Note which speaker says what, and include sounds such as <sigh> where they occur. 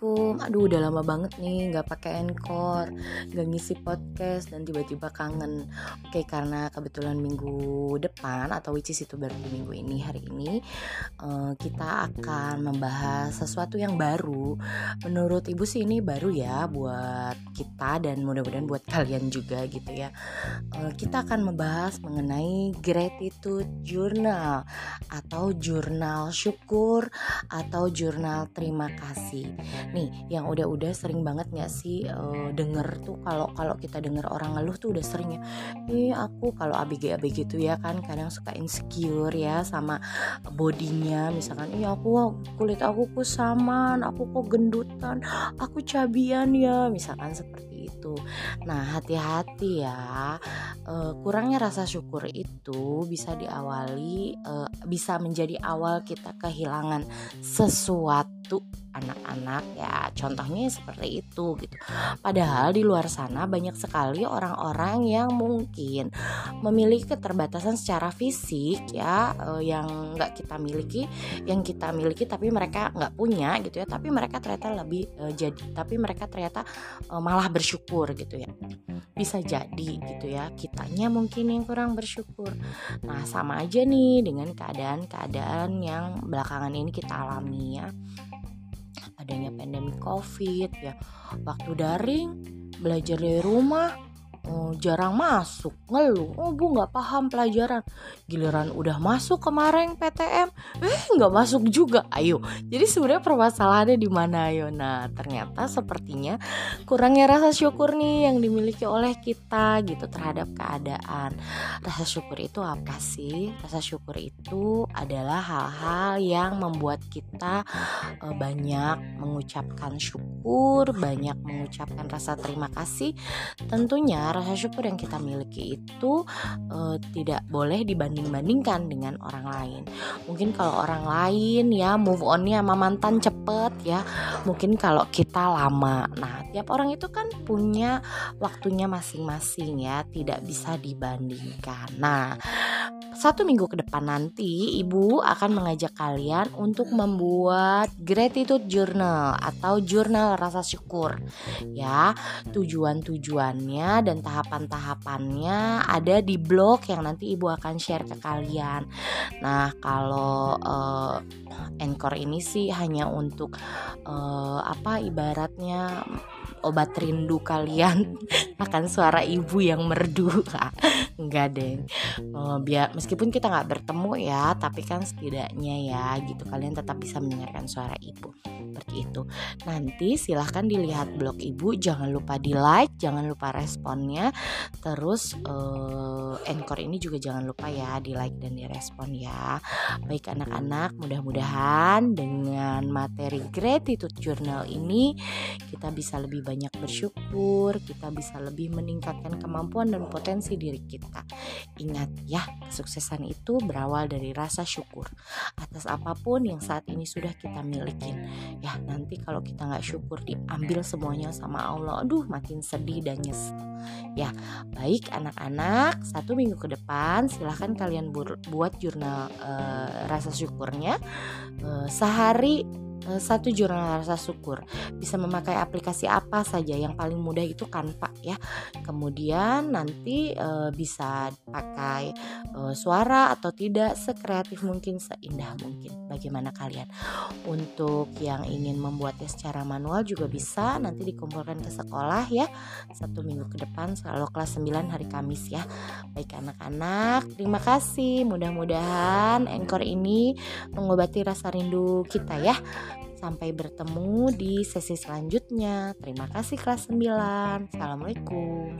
Speaker 1: aduh udah lama banget nih nggak pakai encore nggak ngisi podcast dan tiba-tiba kangen. Oke karena kebetulan minggu depan atau which is itu berarti minggu ini hari ini uh, kita akan membahas sesuatu yang baru. Menurut ibu sih ini baru ya buat kita dan mudah-mudahan buat kalian juga gitu ya. Uh, kita akan membahas mengenai gratitude journal atau jurnal syukur atau jurnal terima kasih. Nih yang udah-udah sering banget nggak sih uh, denger tuh kalau kalau kita denger orang ngeluh tuh udah sering ya ih aku kalau abg abg gitu ya kan kadang suka insecure ya sama bodinya. Misalkan iya aku kulit aku kusaman aku kok gendutan aku cabian ya. Misalkan seperti itu nah hati-hati ya. Uh, kurangnya rasa syukur itu bisa diawali uh, bisa menjadi awal kita kehilangan sesuatu anak-anak ya. Contohnya seperti itu gitu. Padahal di luar sana banyak sekali orang-orang yang mungkin memiliki keterbatasan secara fisik ya uh, yang nggak kita miliki yang kita miliki tapi mereka nggak punya gitu ya. Tapi mereka ternyata lebih uh, jadi tapi mereka ternyata uh, malah bersyukur gitu ya. Bisa jadi gitu ya kitanya mungkin yang kurang bersyukur. Nah sama aja nih dengan keadaan-keadaan yang belakangan ini kita alami ya. Adanya pandemi covid ya waktu daring belajar dari rumah oh, jarang masuk. Ngeluh. Oh bu nggak paham pelajaran. Giliran udah masuk kemarin PTM eh nggak masuk juga. Ayo. Jadi sebenarnya permasalahannya di mana ayo? Nah ternyata sepertinya kurangnya rasa syukur nih yang dimiliki oleh kita gitu terhadap keadaan. Rasa syukur itu apa sih? Rasa syukur itu adalah hal-hal yang membuat kita uh, banyak mengucapkan syukur banyak mengucapkan rasa terima kasih. Tentunya rasa syukur yang kita miliki itu uh, tidak boleh dibanding-bandingkan dengan orang lain. Mungkin kalau orang lain ya move onnya sama mantan cepet ya, mungkin kalau kita lama. Nah, tiap orang itu kan punya waktunya masing-masing ya, tidak bisa dibandingkan. Nah, satu minggu ke depan nanti ibu akan mengajak kalian untuk membuat gratitude journal atau jurnal rasa syukur. Ya tujuan-tujuannya dan tahapan-tahapannya ada di blog yang nanti ibu akan share ke kalian. Nah kalau uh, Anchor ini sih hanya untuk uh, apa ibaratnya obat rindu kalian <laughs> akan suara ibu yang merdu. <laughs> Enggak deh. Uh, biar meskipun kita nggak bertemu ya tapi kan setidaknya ya gitu kalian tetap bisa mendengarkan suara ibu. Seperti itu. Nanti silahkan dilihat blog ibu jangan lupa di like jangan lupa responnya. Terus uh, encore ini juga jangan lupa ya di like dan di respon ya. Baik anak-anak mudah-mudahan dengan materi gratitude journal ini kita bisa lebih banyak bersyukur kita bisa lebih meningkatkan kemampuan dan potensi diri kita. Ingat ya kesuksesan itu berawal dari rasa syukur atas apa pun yang saat ini sudah kita miliki. Ya nanti kalau kita nggak syukur diambil semuanya sama Allah aduh makin sedih dan nyesel. Ya baik anak-anak satu minggu ke depan silahkan kalian buat jurnal uh, rasa syukurnya. Uh, sehari Eh, satu jurnal rasa syukur. Bisa memakai aplikasi apa saja yang paling mudah itu Canva ya. Kemudian nanti e, bisa pakai e, suara atau tidak sekreatif mungkin seindah mungkin. Bagaimana kalian? Untuk yang ingin membuatnya secara manual juga bisa nanti dikumpulkan ke sekolah ya. Satu minggu ke depan selalu kelas 9 hari Kamis ya. Baik anak-anak terima kasih. Mudah-mudahan Anchor ini mengobati rasa rindu kita ya Sampai bertemu di sesi selanjutnya. Terima kasih kelas 9. Assalamualaikum.